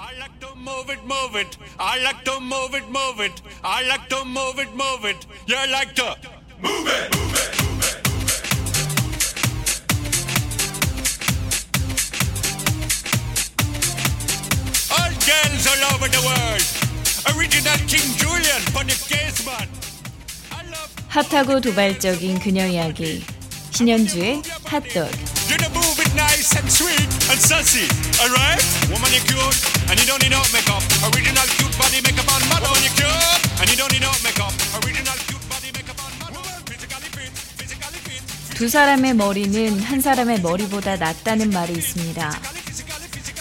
I like to move it, move it. I like to move it, move it. I like to move it, move it. You like to move it, move it, move it. All girls all over the world. Original King Julian, Bonnie Gaisman. I love 핫하고 도발적인 그녀 이야기. 신현주의 핫도그. nice and sweet and sassy. Alright? Woman, you cute and you don't need no makeup. Original cute body makeup on model. Woman, you cute and you don't need no makeup. Original cute body makeup on model. Physically fit, physically fit. 두 사람의 머리는 한 사람의 머리보다 낫다는 말이 있습니다.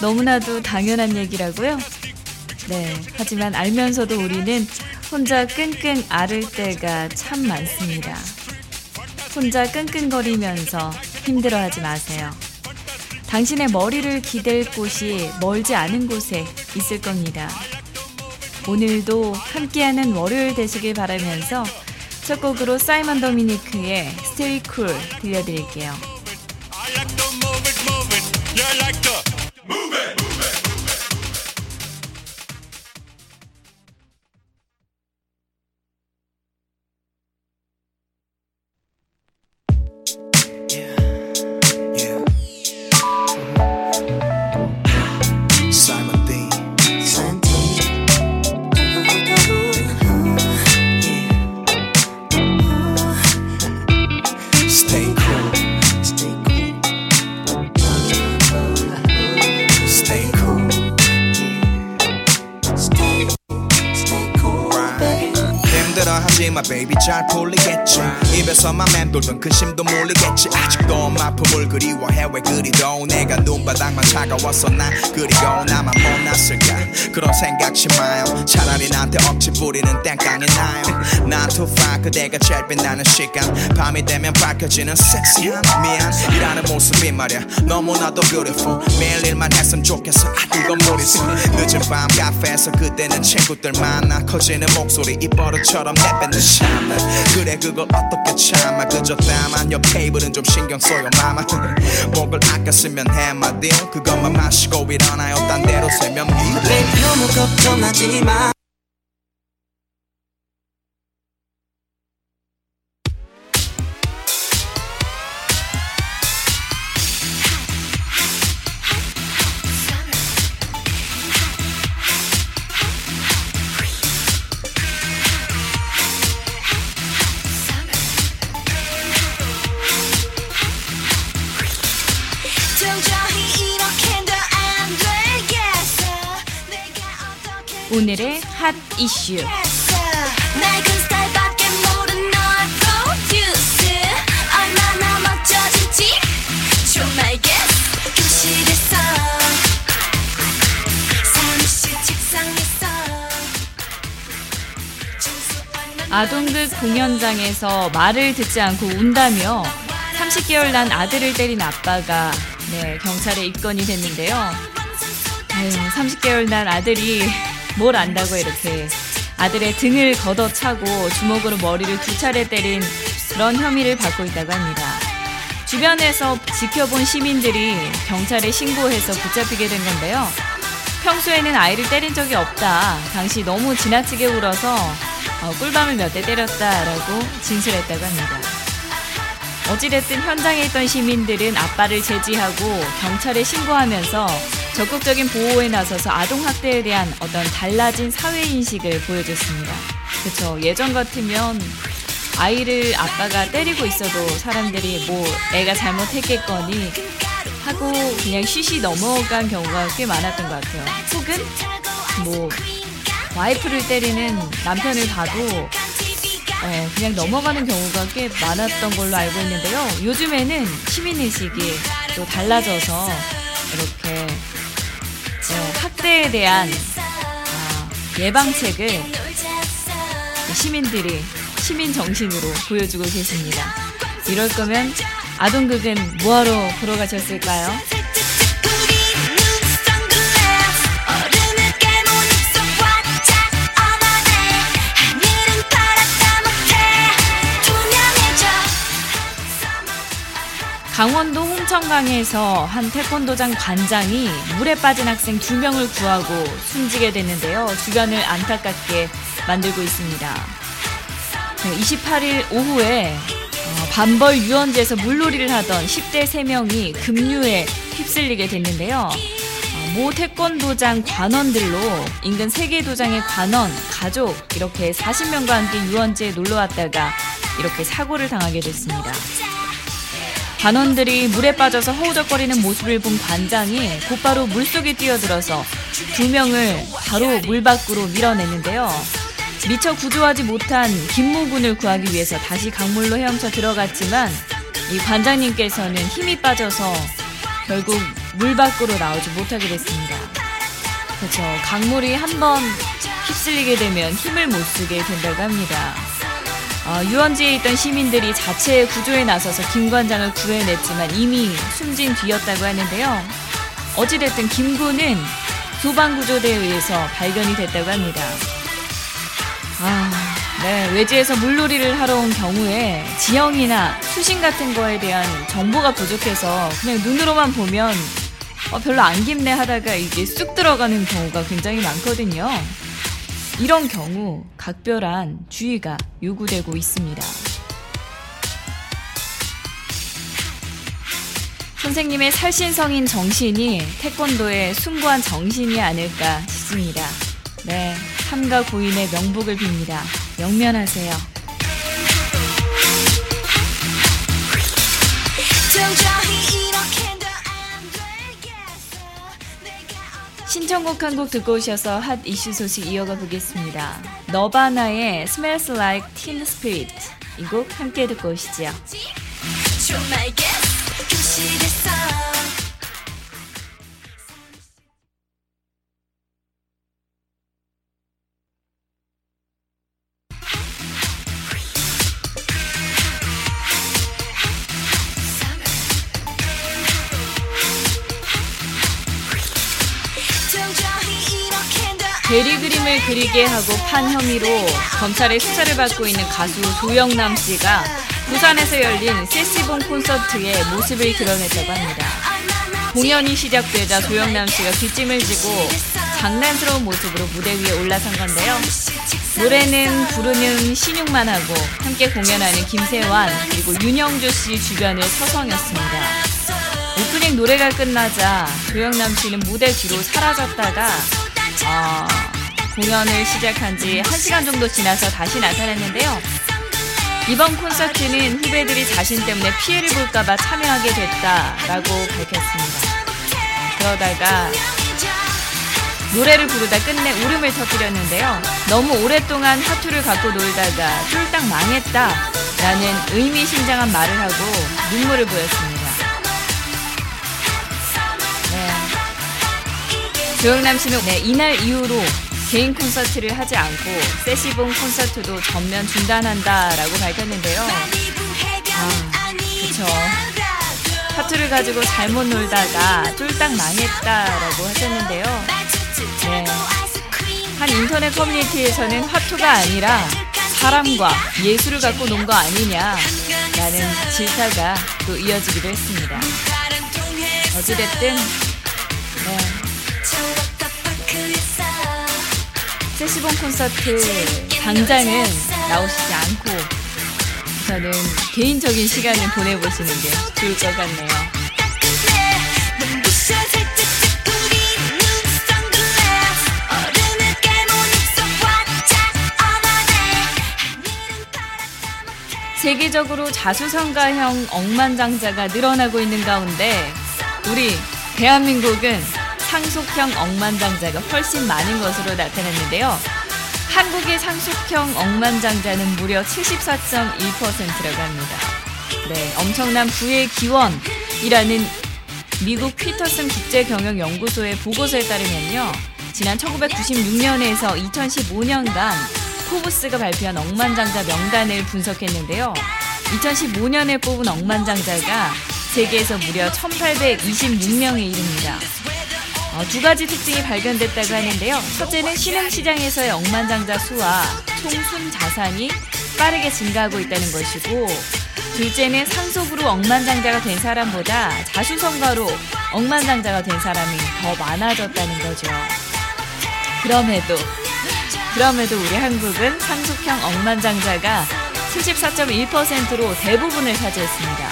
너무나도 당연한 얘기라고요? 네. 하지만 알면서도 우리는 혼자 끙끙 앓을 때가 참 많습니다. 혼자 끙끙거리면서 힘들어하지 마세요. 당신의 머리를 기댈 곳이 멀지 않은 곳에 있을 겁니다. 오늘도 함께하는 월요일 되시길 바라면서 첫 곡으로 사이먼 도미니크의 Stay Cool 들려드릴게요. 힘들어하지마 baby 잘 풀리겠지. 입에서만 맴돌던 근심도 몰리겠지. 아직도 마품을 그리워해 왜 그리도. 내가 눈바닥만 차가웠어 난 그리고 나만 못났을까. 그런 생각지 마요. 차라리 나한테 억지 부리는 땡깡이 나요. 난 투파 그대가 제일 빛나는 시간. 밤이 되면 밝혀지는 섹시한 미안. 이라는 모습이 말야. 너무나도 beautiful. 매일 일만 했으면 좋겠어. 아 이건 무리수 늦은 밤 카페에서 그때는 친구들 만나 커지는 목소리. 이 버릇처럼 내뱉는 샤마. 그래 그걸 어떻게 참아? 그저 다만 옆 테이블은 좀 신경 써요 마마. 목을 아껴 쓰면 해마디 그것만 마시고 일어나요. 딴 데로 세면 미 Baby 너무 걱정하지 마 마나 아동극 공연장에서 말을 듣지 않고 운다며 30개월 난 아들을 때린 아빠가 네, 경찰에 입건이 됐는데요. 아유, 30개월 난 아들이 뭘 안다고 이렇게 아들의 등을 걷어차고 주먹으로 머리를 두 차례 때린 그런 혐의를 받고 있다고 합니다. 주변에서 지켜본 시민들이 경찰에 신고해서 붙잡히게 된 건데요. 평소에는 아이를 때린 적이 없다. 당시 너무 지나치게 울어서 어, 꿀밤을 몇 대 때렸다라고 진술했다고 합니다. 어찌됐든 현장에 있던 시민들은 아빠를 제지하고 경찰에 신고하면서 적극적인 보호에 나서서 아동학대에 대한 어떤 달라진 사회인식을 보여줬습니다. 그쵸. 예전 같으면 아이를 아빠가 때리고 있어도 사람들이 뭐 애가 잘못했겠거니 하고 그냥 쉬쉬 넘어간 경우가 꽤 많았던 것 같아요. 혹은 뭐 와이프를 때리는 남편을 봐도 어, 그냥 넘어가는 경우가 꽤 많았던 걸로 알고 있는데요. 요즘에는 시민의식이 또 달라져서 이렇게 어, 학대에 대한 아, 예방책을 시민들이 시민 정신으로 보여주고 계십니다. 이럴 거면 아동극은 뭐하러 보러 가셨을까요? 강원도 홍천강에서 한 태권도장 관장이 물에 빠진 학생 두 명을 구하고 숨지게 됐는데요. 주변을 안타깝게 만들고 있습니다. 28일 오후에 어, 반벌 유원지에서 물놀이를 하던 10대 3명이 급류에 휩쓸리게 됐는데요. 어, 모 태권도장 관원들로 인근 세계 도장의 관원, 가족 이렇게 40명과 함께 유원지에 놀러 왔다가 이렇게 사고를 당하게 됐습니다. 관원들이 물에 빠져서 허우적거리는 모습을 본 관장이 곧바로 물속에 뛰어들어서 두 명을 바로 물 밖으로 밀어냈는데요. 미처 구조하지 못한 김모군을 구하기 위해서 다시 강물로 헤엄쳐 들어갔지만 이 관장님께서는 힘이 빠져서 결국 물 밖으로 나오지 못하게 됐습니다. 그렇죠. 강물이 한번 휩쓸리게 되면 힘을 못 쓰게 된다고 합니다. 어, 유원지에 있던 시민들이 자체 구조에 나서서 김 관장을 구해냈지만 이미 숨진 뒤였다고 하는데요. 어찌됐든 김 군은 소방구조대에 의해서 발견이 됐다고 합니다. 아, 네. 외지에서 물놀이를 하러 온 경우에 지형이나 수신 같은 거에 대한 정보가 부족해서 그냥 눈으로만 보면 어, 별로 안 깊네 하다가 이게 쑥 들어가는 경우가 굉장히 많거든요. 이런 경우 각별한 주의가 요구되고 있습니다. 선생님의 살신성인 정신이 태권도의 숭고한 정신이 아닐까 싶습니다. 네, 삼가 고인의 명복을 빕니다. 영면하세요. 신청곡 한 곡 듣고 오셔서 핫 이슈 소식 이어가 보겠습니다. 너바나의 Smells Like Teen Spirit 이 곡 함께 듣고 오시죠. 대리 그림을 그리게 하고 판 혐의로 검찰의 수사를 받고 있는 가수 조영남 씨가 부산에서 열린 세시봉 콘서트에 모습을 드러냈다고 합니다. 공연이 시작되자 조영남 씨가 뒷짐을 지고 장난스러운 모습으로 무대 위에 올라선 건데요. 노래는 부르는 신용만 하고 함께 공연하는 김세환 그리고 윤영주 씨 주변을 서성였습니다. 오프닝 노래가 끝나자 조영남 씨는 무대 뒤로 사라졌다가 어, 공연을 시작한 지 1시간 정도 지나서 다시 나타났는데요. 이번 콘서트는 후배들이 자신 때문에 피해를 볼까봐 참여하게 됐다라고 밝혔습니다. 그러다가 노래를 부르다 끝내 울음을 터뜨렸는데요. 너무 오랫동안 화투를 갖고 놀다가 쫄딱 망했다 라는 의미심장한 말을 하고 눈물을 보였습니다. 조영남 씨는 네, 이날 이후로 개인 콘서트를 하지 않고 세시봉 콘서트도 전면 중단한다라고 밝혔는데요. 아, 그쵸. 화투를 가지고 잘못 놀다가 쫄딱 망했다라고 하셨는데요. 네. 한 인터넷 커뮤니티에서는 화투가 아니라 사람과 예술을 갖고 논 거 아니냐라는 질타가 또 이어지기도 했습니다. 어찌됐든 네. 세시봉 콘서트 당장은 나오시지 않고 저는 개인적인 시간을 보내보시는 게 좋을 것 같네요. 세계적으로 자수성가형 억만장자가 늘어나고 있는 가운데 우리 대한민국은 상속형 억만장자가 훨씬 많은 것으로 나타났는데요. 한국의 상속형 억만장자는 무려 74.1%라고 합니다. 네, 엄청난 부의 기원이라는 미국 퀴터슨 국제경영연구소의 보고서에 따르면요. 지난 1996년에서 2015년간 포브스가 발표한 억만장자 명단을 분석했는데요. 2015년에 뽑은 억만장자가 세계에서 무려 1826명에 이릅니다. 어, 두 가지 특징이 발견됐다고 하는데요. 첫째는 신흥시장에서의 억만장자 수와 총순 자산이 빠르게 증가하고 있다는 것이고, 둘째는 상속으로 억만장자가 된 사람보다 자수성가로 억만장자가 된 사람이 더 많아졌다는 거죠. 그럼에도 그럼에도 우리 한국은 상속형 억만장자가 74.1%로 대부분을 차지했습니다.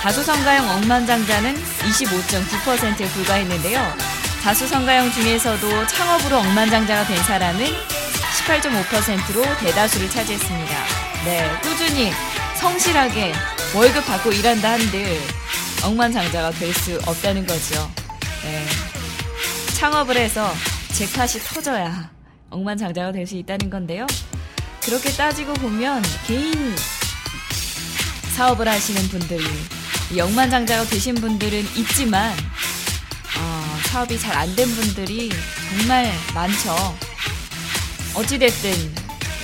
자수성가형 억만장자는 25.9%에 불과했는데요. 자수성가형 중에서도 창업으로 억만장자가 된 사람은 18.5%로 대다수를 차지했습니다. 네, 꾸준히 성실하게 월급 받고 일한다 한들 억만장자가 될 수 없다는 거죠. 네. 창업을 해서 잭팟이 터져야 억만장자가 될 수 있다는 건데요. 그렇게 따지고 보면 개인 사업을 하시는 분들이 이 억만장자가 되신 분들은 있지만 어, 사업이 잘 안 된 분들이 정말 많죠. 어찌됐든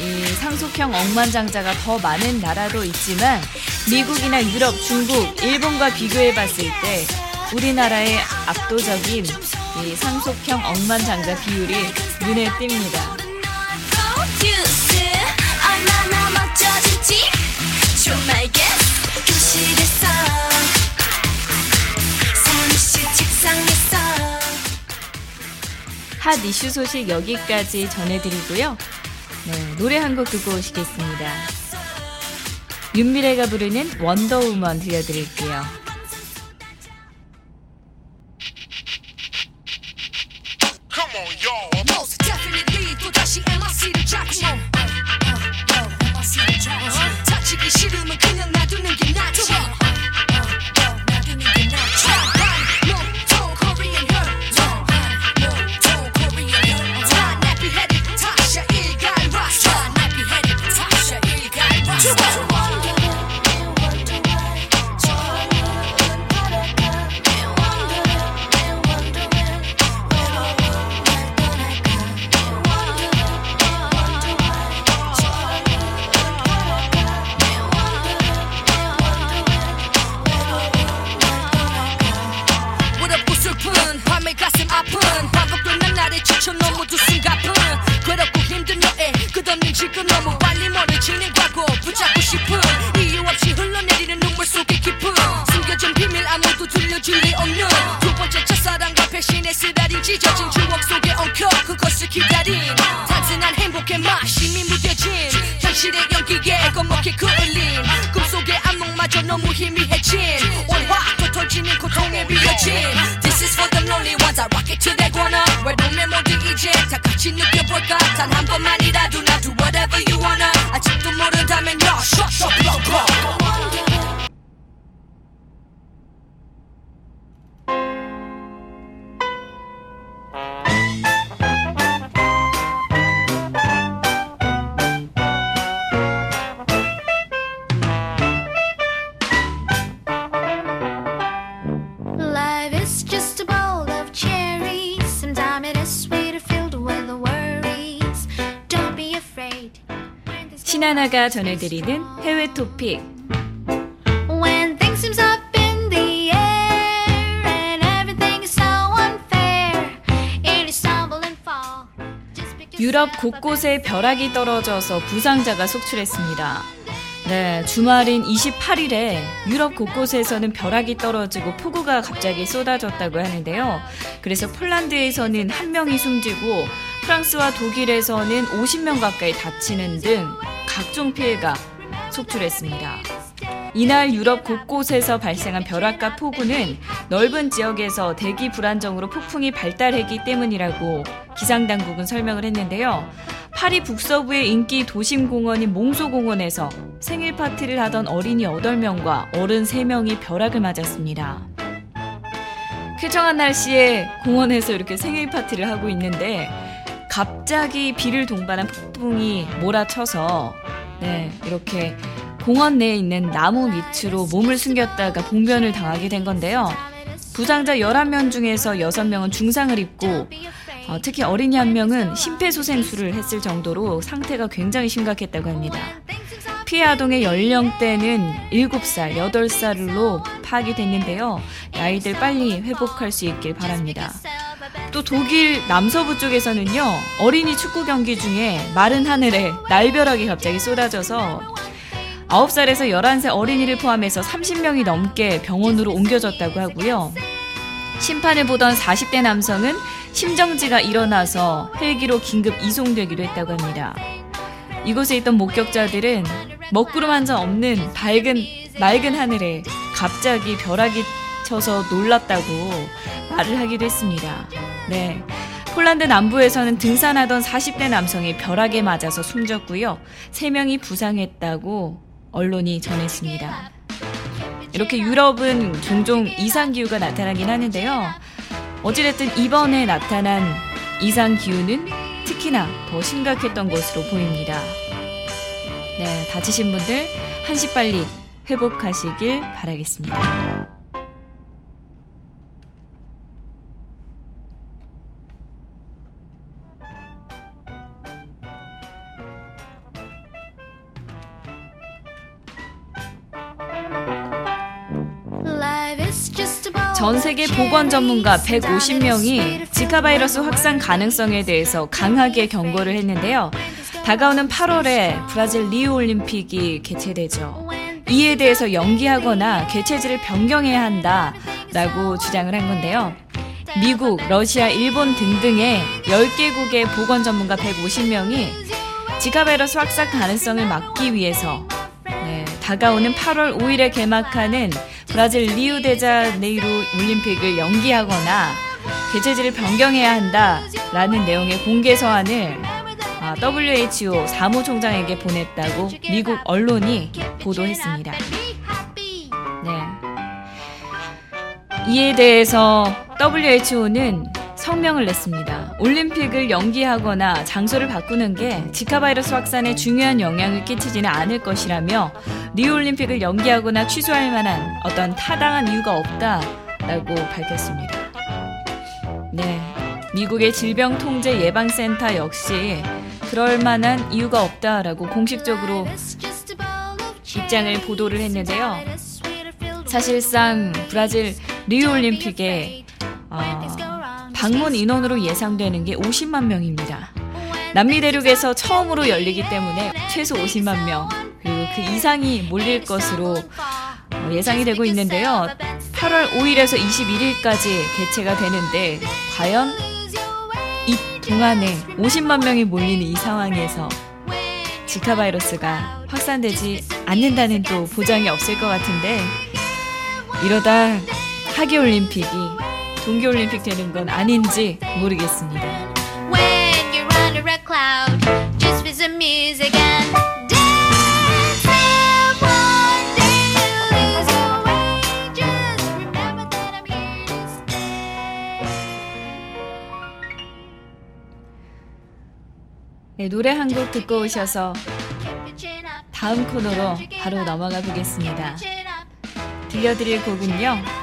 이 상속형 억만장자가 더 많은 나라도 있지만 미국이나 유럽, 중국, 일본과 비교해 봤을 때 우리나라의 압도적인 이 상속형 억만장자 비율이 눈에 띕니다. 핫 이슈 소식 여기까지 전해드리고요. 네, 노래 한 곡 듣고 오시겠습니다. 윤미래가 부르는 원더우먼 들려드릴게요. 안목마저 하나가 전해드리는 해외 토픽. When things seems up in the air and everything is so unfair, and you stumble and fall. Just pick yourself 유럽 곳곳에 벼락이 떨어져서 부상자가 속출했습니다. 네, 주말인 28일에 유럽 곳곳에서는 벼락이 떨어지고 폭우가 갑자기 쏟아졌다고 하는데요. 그래서 폴란드에서는 한 명이 숨지고 프랑스와 독일에서는 50명 가까이 다치는 등 각종 피해가 속출했습니다. 이날 유럽 곳곳에서 발생한 벼락과 폭우는 넓은 지역에서 대기 불안정으로 폭풍이 발달했기 때문이라고 기상당국은 설명을 했는데요. 파리 북서부의 인기 도심공원인 몽소공원에서 생일 파티를 하던 어린이 8명과 어른 3명이 벼락을 맞았습니다. 쾌정한 날씨에 공원에서 이렇게 생일 파티를 하고 있는데 갑자기 비를 동반한 폭풍이 몰아쳐서 네, 이렇게 공원 내에 있는 나무 밑으로 몸을 숨겼다가 봉변을 당하게 된 건데요. 부상자 11명 중에서 6명은 중상을 입고 어, 특히 어린이 한 명은 심폐소생술을 했을 정도로 상태가 굉장히 심각했다고 합니다. 피해 아동의 연령대는 7살, 8살로 파악이 됐는데요. 이 아이들 빨리 회복할 수 있길 바랍니다. 또 독일 남서부 쪽에서는요, 어린이 축구 경기 중에 마른 하늘에 날벼락이 갑자기 쏟아져서 9살에서 11살 어린이를 포함해서 30명이 넘게 병원으로 옮겨졌다고 하고요. 심판을 보던 40대 남성은 심정지가 일어나서 헬기로 긴급 이송되기도 했다고 합니다. 이곳에 있던 목격자들은 먹구름 한 점 없는 밝은 맑은 하늘에 갑자기 벼락이 쳐서 놀랐다고 말을 하기도 했습니다. 네. 폴란드 남부에서는 등산하던 40대 남성이 벼락에 맞아서 숨졌고요. 3명이 부상했다고 언론이 전했습니다. 이렇게 유럽은 종종 이상기후가 나타나긴 하는데요. 어찌됐든 이번에 나타난 이상기후는 특히나 더 심각했던 것으로 보입니다. 네, 다치신 분들 한시 빨리 회복하시길 바라겠습니다. 전 세계 보건 전문가 150명이 지카 바이러스 확산 가능성에 대해서 강하게 경고를 했는데요. 다가오는 8월에 브라질 리우 올림픽이 개최되죠. 이에 대해서 연기하거나 개최지를 변경해야 한다라고 주장을 한 건데요. 미국, 러시아, 일본 등등의 10개국의 보건 전문가 150명이 지카 바이러스 확산 가능성을 막기 위해서 네, 다가오는 8월 5일에 개막하는 브라질 리우데자네이루 올림픽을 연기하거나 개최지를 변경해야 한다라는 내용의 공개 서한을 WHO 사무총장에게 보냈다고 미국 언론이 보도했습니다. 네. 이에 대해서 WHO는 성명을 냈습니다. 올림픽을 연기하거나 장소를 바꾸는 게 지카 바이러스 확산에 중요한 영향을 끼치지는 않을 것이라며 리우 올림픽을 연기하거나 취소할 만한 어떤 타당한 이유가 없다라고 밝혔습니다. 네. 미국의 질병통제 예방센터 역시 그럴 만한 이유가 없다라고 공식적으로 입장을 보도를 했는데요. 사실상 브라질 리우 올림픽에 어, 방문 인원으로 예상되는 게 50만 명입니다. 남미 대륙에서 처음으로 열리기 때문에 최소 50만 명 그리고 그 이상이 몰릴 것으로 예상이 되고 있는데요. 8월 5일에서 21일까지 개최가 되는데 과연 이 동안에 50만 명이 몰리는 이 상황에서 지카 바이러스가 확산되지 않는다는 또 보장이 없을 것 같은데 이러다 하계 올림픽이 동계 올림픽 되는 건 아닌지 모르겠습니다. 네, 노래 한 곡 듣고 오셔서. 다음 코너로 바로 넘어가 보겠습니다. 들려드릴 곡은요.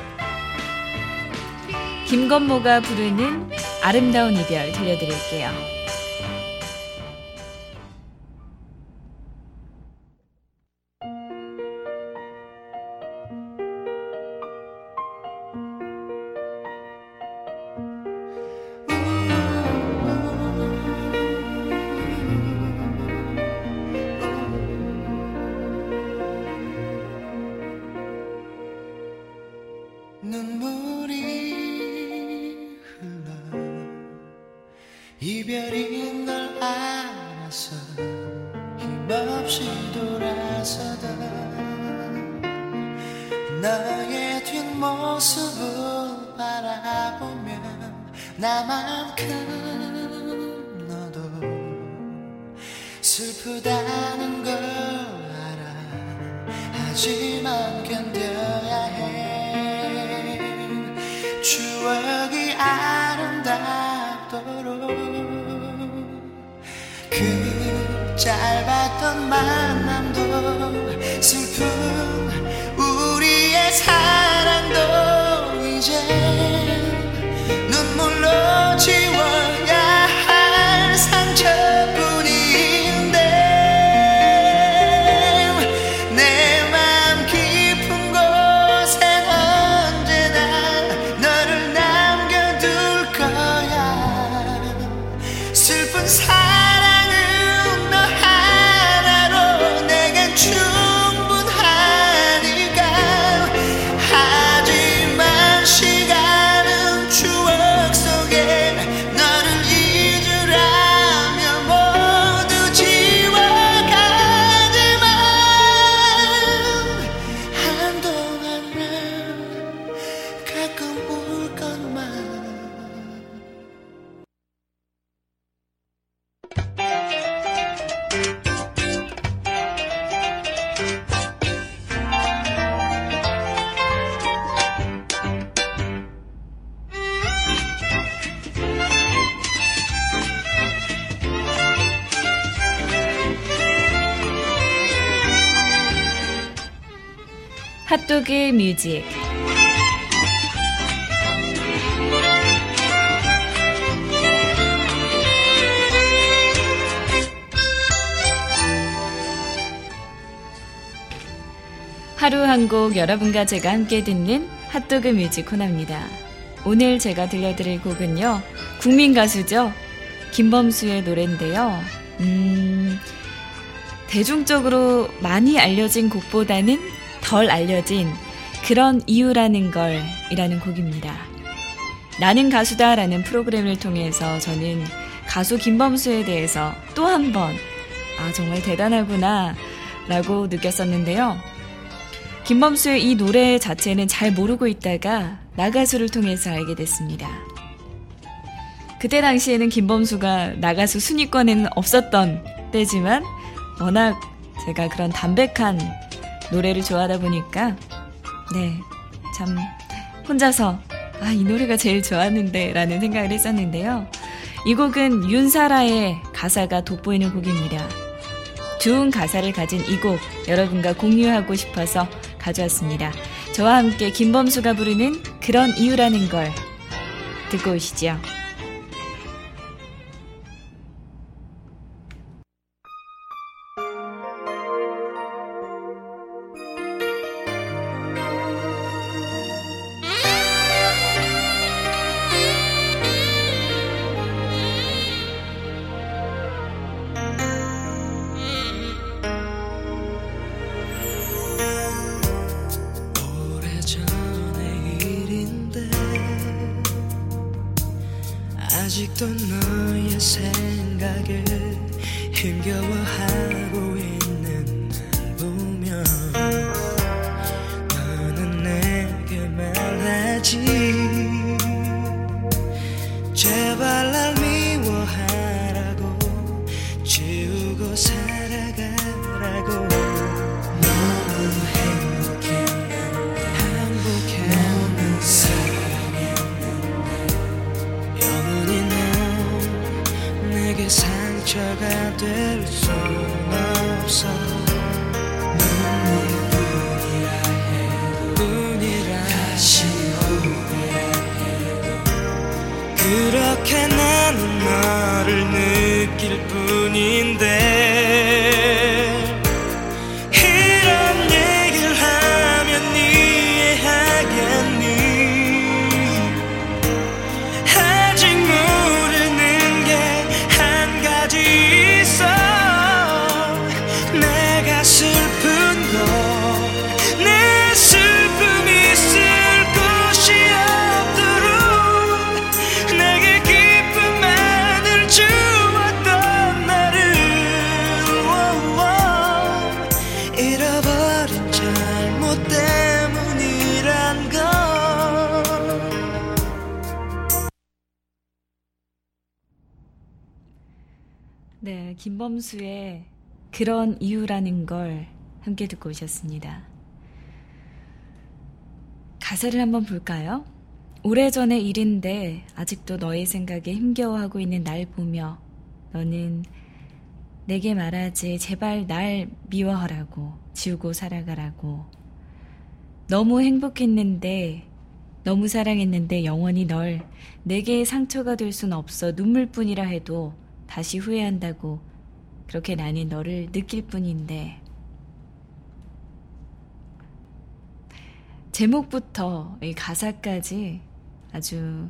김건모가 부르는 아름다운 이별 들려드릴게요. 그 짧았던 만남도 슬픈 뮤직 하루 한 곡 여러분과 제가 함께 듣는 핫도그 뮤직 코너입니다. 오늘 제가 들려드릴 곡은요. 국민 가수죠. 김범수의 노래인데요. 음, 대중적으로 많이 알려진 곡보다는 덜 알려진 그런 이유라는 걸 이라는 곡입니다. 나는 가수다 라는 프로그램을 통해서 저는 가수 김범수에 대해서 또 한 번, 아, 정말 대단하구나 라고 느꼈었는데요. 김범수의 이 노래 자체는 잘 모르고 있다가 나가수를 통해서 알게 됐습니다. 그때 당시에는 김범수가 나가수 순위권에는 없었던 때지만 워낙 제가 그런 담백한 노래를 좋아하다 보니까 네, 참 혼자서 아, 이 노래가 제일 좋았는데 라는 생각을 했었는데요. 이 곡은 윤사라의 가사가 돋보이는 곡입니다. 좋은 가사를 가진 이 곡 여러분과 공유하고 싶어서 가져왔습니다. 저와 함께 김범수가 부르는 그런 이유라는 걸 듣고 오시죠. 아직도 너의 생각을 힘겨워하고 있는 될순 없어. 눈물뿐이라 뿐이라 다시 해도 그렇게 나는 너를 느낄 뿐인데 김범수의 그런 이유라는 걸 함께 듣고 오셨습니다. 가사를 한번 볼까요? 오래전의 일인데 아직도 너의 생각에 힘겨워하고 있는 날 보며 너는 내게 말하지 제발 날 미워하라고 지우고 살아가라고 너무 행복했는데 너무 사랑했는데 영원히 널 내게 상처가 될 순 없어 눈물뿐이라 해도 다시 후회한다고 그렇게 나는 너를 느낄 뿐인데 제목부터 이 가사까지 아주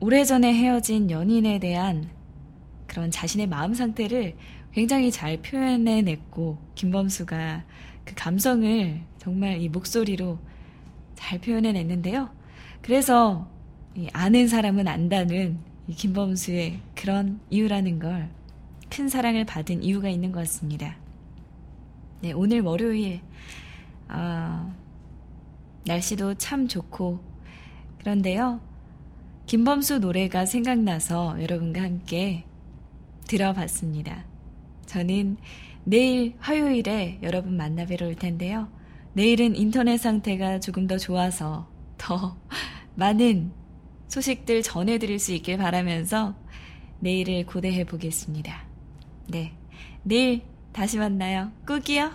오래전에 헤어진 연인에 대한 그런 자신의 마음 상태를 굉장히 잘 표현해냈고 김범수가 그 감성을 정말 이 목소리로 잘 표현해냈는데요. 그래서 이 아는 사람은 안다는 이 김범수의 그런 이유라는 걸 큰 사랑을 받은 이유가 있는 것 같습니다. 네, 오늘 월요일 아, 날씨도 참 좋고 그런데요. 김범수 노래가 생각나서 여러분과 함께 들어봤습니다. 저는 내일 화요일에 여러분 만나뵈러 올 텐데요. 내일은 인터넷 상태가 조금 더 좋아서 더 많은 소식들 전해드릴 수 있길 바라면서 내일을 고대해 보겠습니다. 네. 내일 다시 만나요. 꾹이요.